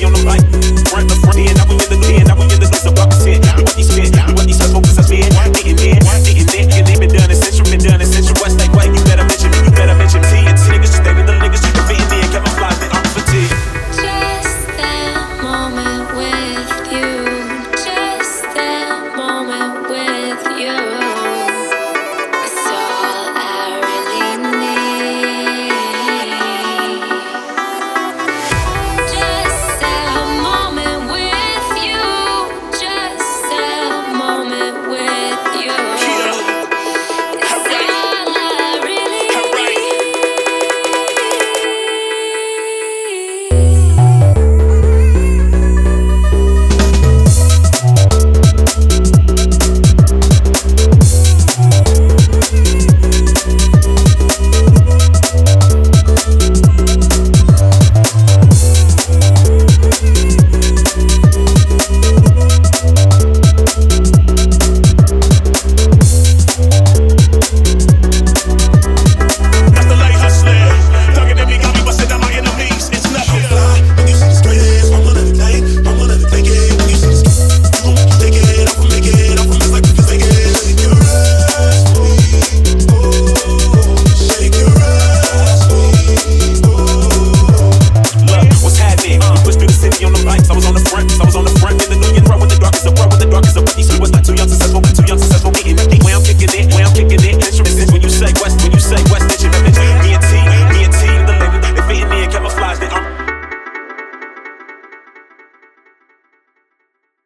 you the right.